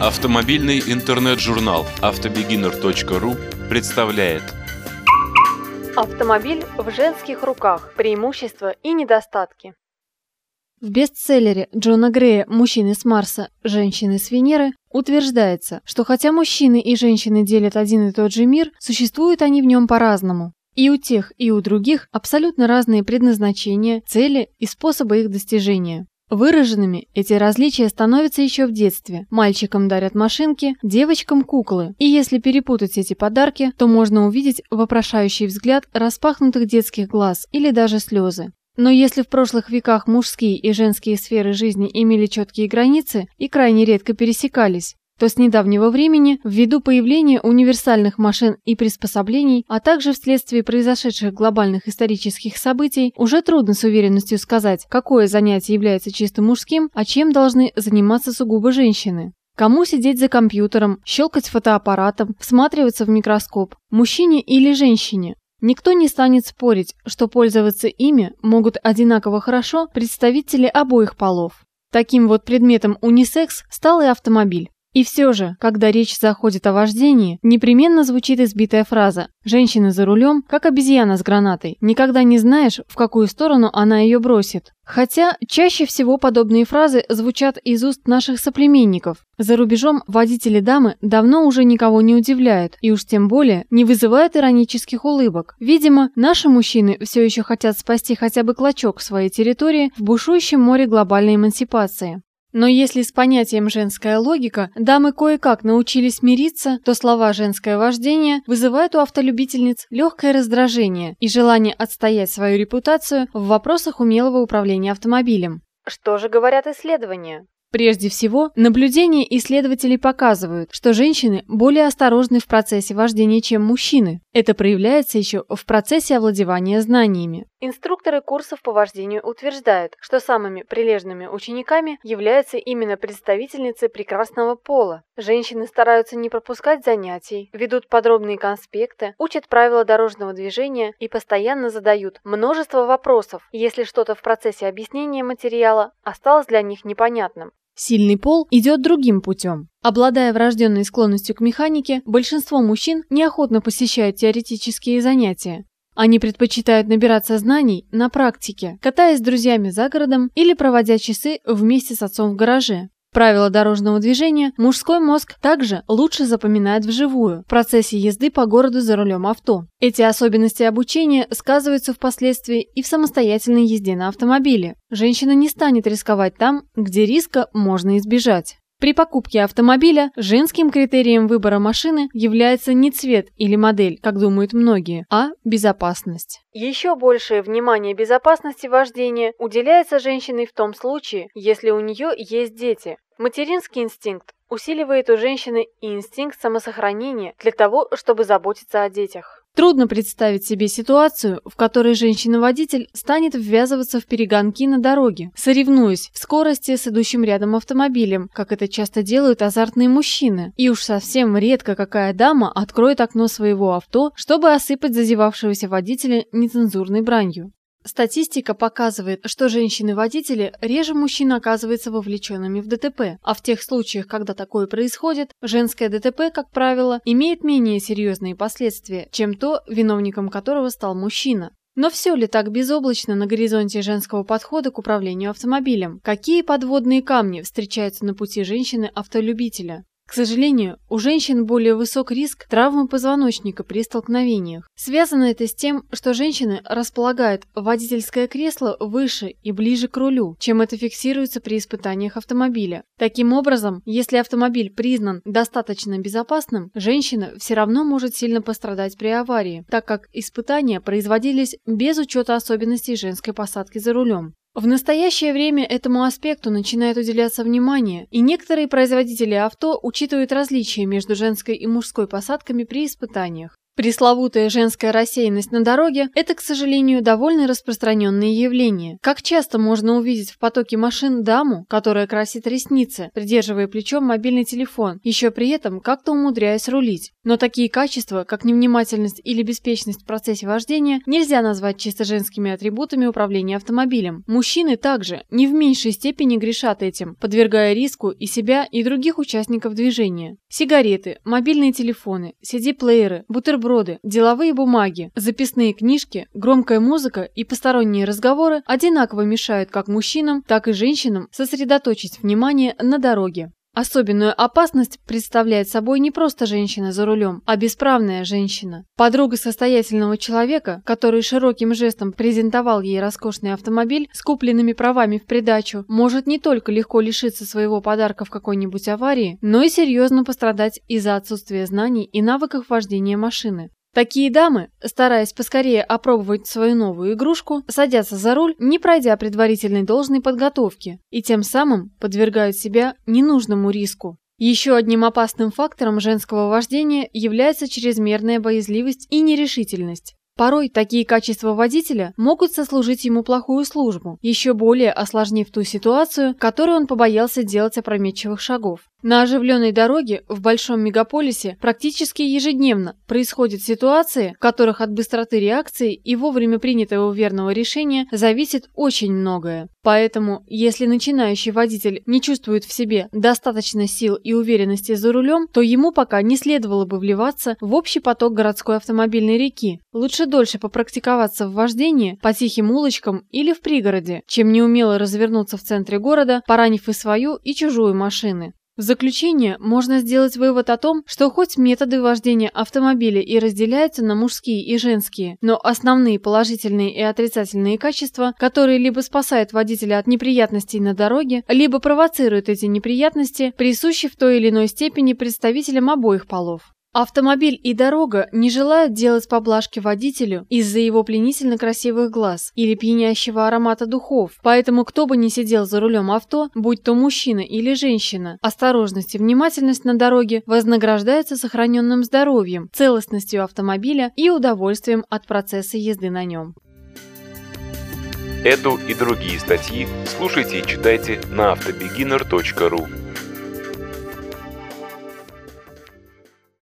Автомобильный интернет-журнал автобегинер.ру представляет Автомобиль в женских руках. Преимущества и недостатки. В бестселлере Джона Грея «Мужчины с Марса, женщины с Венеры» утверждается, что хотя мужчины и женщины делят один и тот же мир, существуют они в нем по-разному. И у тех, и у других абсолютно разные предназначения, цели и способы их достижения. Выраженными эти различия становятся еще в детстве. Мальчикам дарят машинки, девочкам – куклы. И если перепутать эти подарки, то можно увидеть вопрошающий взгляд распахнутых детских глаз или даже слезы. Но если в прошлых веках мужские и женские сферы жизни имели четкие границы и крайне редко пересекались, то с недавнего времени, ввиду появления универсальных машин и приспособлений, а также вследствие произошедших глобальных исторических событий, уже трудно с уверенностью сказать, какое занятие является чисто мужским, а чем должны заниматься сугубо женщины. Кому сидеть за компьютером, щелкать фотоаппаратом, всматриваться в микроскоп, мужчине или женщине? Никто не станет спорить, что пользоваться ими могут одинаково хорошо представители обоих полов. Таким вот предметом унисекс стал и автомобиль. И все же, когда речь заходит о вождении, непременно звучит избитая фраза «Женщина за рулем, как обезьяна с гранатой. Никогда не знаешь, в какую сторону она ее бросит». Хотя чаще всего подобные фразы звучат из уст наших соплеменников. За рубежом водители дамы давно уже никого не удивляют, и уж тем более не вызывают иронических улыбок. Видимо, наши мужчины все еще хотят спасти хотя бы клочок своей территории в бушующем море глобальной эмансипации. Но если с понятием «женская логика» дамы кое-как научились мириться, то слова «женское вождение» вызывают у автолюбительниц легкое раздражение и желание отстоять свою репутацию в вопросах умелого управления автомобилем. Что же говорят исследования? Прежде всего, наблюдения исследователей показывают, что женщины более осторожны в процессе вождения, чем мужчины. Это проявляется еще в процессе овладевания знаниями. Инструкторы курсов по вождению утверждают, что самыми прилежными учениками являются именно представительницы прекрасного пола. Женщины стараются не пропускать занятий, ведут подробные конспекты, учат правила дорожного движения и постоянно задают множество вопросов, если что-то в процессе объяснения материала осталось для них непонятным. Сильный пол идет другим путем. Обладая врожденной склонностью к механике, большинство мужчин неохотно посещают теоретические занятия. Они предпочитают набираться знаний на практике, катаясь с друзьями за городом или проводя часы вместе с отцом в гараже. Правила дорожного движения мужской мозг также лучше запоминает вживую в процессе езды по городу за рулем авто. Эти особенности обучения сказываются впоследствии и в самостоятельной езде на автомобиле. Женщина не станет рисковать там, где риска можно избежать. При покупке автомобиля женским критерием выбора машины является не цвет или модель, как думают многие, а безопасность. Еще большее внимание безопасности вождения уделяется женщине в том случае, если у нее есть дети. Материнский инстинкт усиливает у женщины инстинкт самосохранения для того, чтобы заботиться о детях. Трудно представить себе ситуацию, в которой женщина-водитель станет ввязываться в перегонки на дороге, соревнуясь в скорости с идущим рядом автомобилем, как это часто делают азартные мужчины. И уж совсем редко какая дама откроет окно своего авто, чтобы осыпать зазевавшегося водителя нецензурной бранью. Статистика показывает, что женщины-водители реже мужчин оказываются вовлеченными в ДТП, а в тех случаях, когда такое происходит, женское ДТП, как правило, имеет менее серьезные последствия, чем то, виновником которого стал мужчина. Но все ли так безоблачно на горизонте женского подхода к управлению автомобилем? Какие подводные камни встречаются на пути женщины-автолюбителя? К сожалению, у женщин более высок риск травмы позвоночника при столкновениях. Связано это с тем, что женщины располагают водительское кресло выше и ближе к рулю, чем это фиксируется при испытаниях автомобиля. Таким образом, если автомобиль признан достаточно безопасным, женщина все равно может сильно пострадать при аварии, так как испытания производились без учета особенностей женской посадки за рулем. В настоящее время этому аспекту начинает уделяться внимание, и некоторые производители авто учитывают различия между женской и мужской посадками при испытаниях. Пресловутая женская рассеянность на дороге – это, к сожалению, довольно распространенное явление. Как часто можно увидеть в потоке машин даму, которая красит ресницы, придерживая плечом мобильный телефон, еще при этом как-то умудряясь рулить. Но такие качества, как невнимательность или беспечность в процессе вождения, нельзя назвать чисто женскими атрибутами управления автомобилем. Мужчины также не в меньшей степени грешат этим, подвергая риску и себя, и других участников движения. Сигареты, мобильные телефоны, CD-плееры, бутерброды бутерброды, деловые бумаги, записные книжки, громкая музыка и посторонние разговоры одинаково мешают как мужчинам, так и женщинам сосредоточить внимание на дороге. Особенную опасность представляет собой не просто женщина за рулем, а бесправная женщина. Подруга состоятельного человека, который широким жестом презентовал ей роскошный автомобиль с купленными правами в придачу, может не только легко лишиться своего подарка в какой-нибудь аварии, но и серьезно пострадать из-за отсутствия знаний и навыков вождения машины. Такие дамы, стараясь поскорее опробовать свою новую игрушку, садятся за руль, не пройдя предварительной должной подготовки, и тем самым подвергают себя ненужному риску. Еще одним опасным фактором женского вождения является чрезмерная боязливость и нерешительность. Порой такие качества водителя могут сослужить ему плохую службу, еще более осложнив ту ситуацию, которую он побоялся делать опрометчивых шагов. На оживленной дороге в большом мегаполисе практически ежедневно происходят ситуации, в которых от быстроты реакции и вовремя принятого верного решения зависит очень многое. Поэтому, если начинающий водитель не чувствует в себе достаточно сил и уверенности за рулем, то ему пока не следовало бы вливаться в общий поток городской автомобильной реки. Лучше дольше попрактиковаться в вождении по тихим улочкам или в пригороде, чем неумело развернуться в центре города, поранив и свою, и чужую машины. В заключение можно сделать вывод о том, что хоть методы вождения автомобиля и разделяются на мужские и женские, но основные положительные и отрицательные качества, которые либо спасают водителя от неприятностей на дороге, либо провоцируют эти неприятности, присущи в той или иной степени представителям обоих полов. Автомобиль и дорога не желают делать поблажки водителю из-за его пленительно красивых глаз или пьянящего аромата духов, поэтому кто бы ни сидел за рулем авто, будь то мужчина или женщина, осторожность и внимательность на дороге вознаграждаются сохраненным здоровьем, целостностью автомобиля и удовольствием от процесса езды на нем. Эту и другие статьи слушайте и читайте на автобегинер.ру.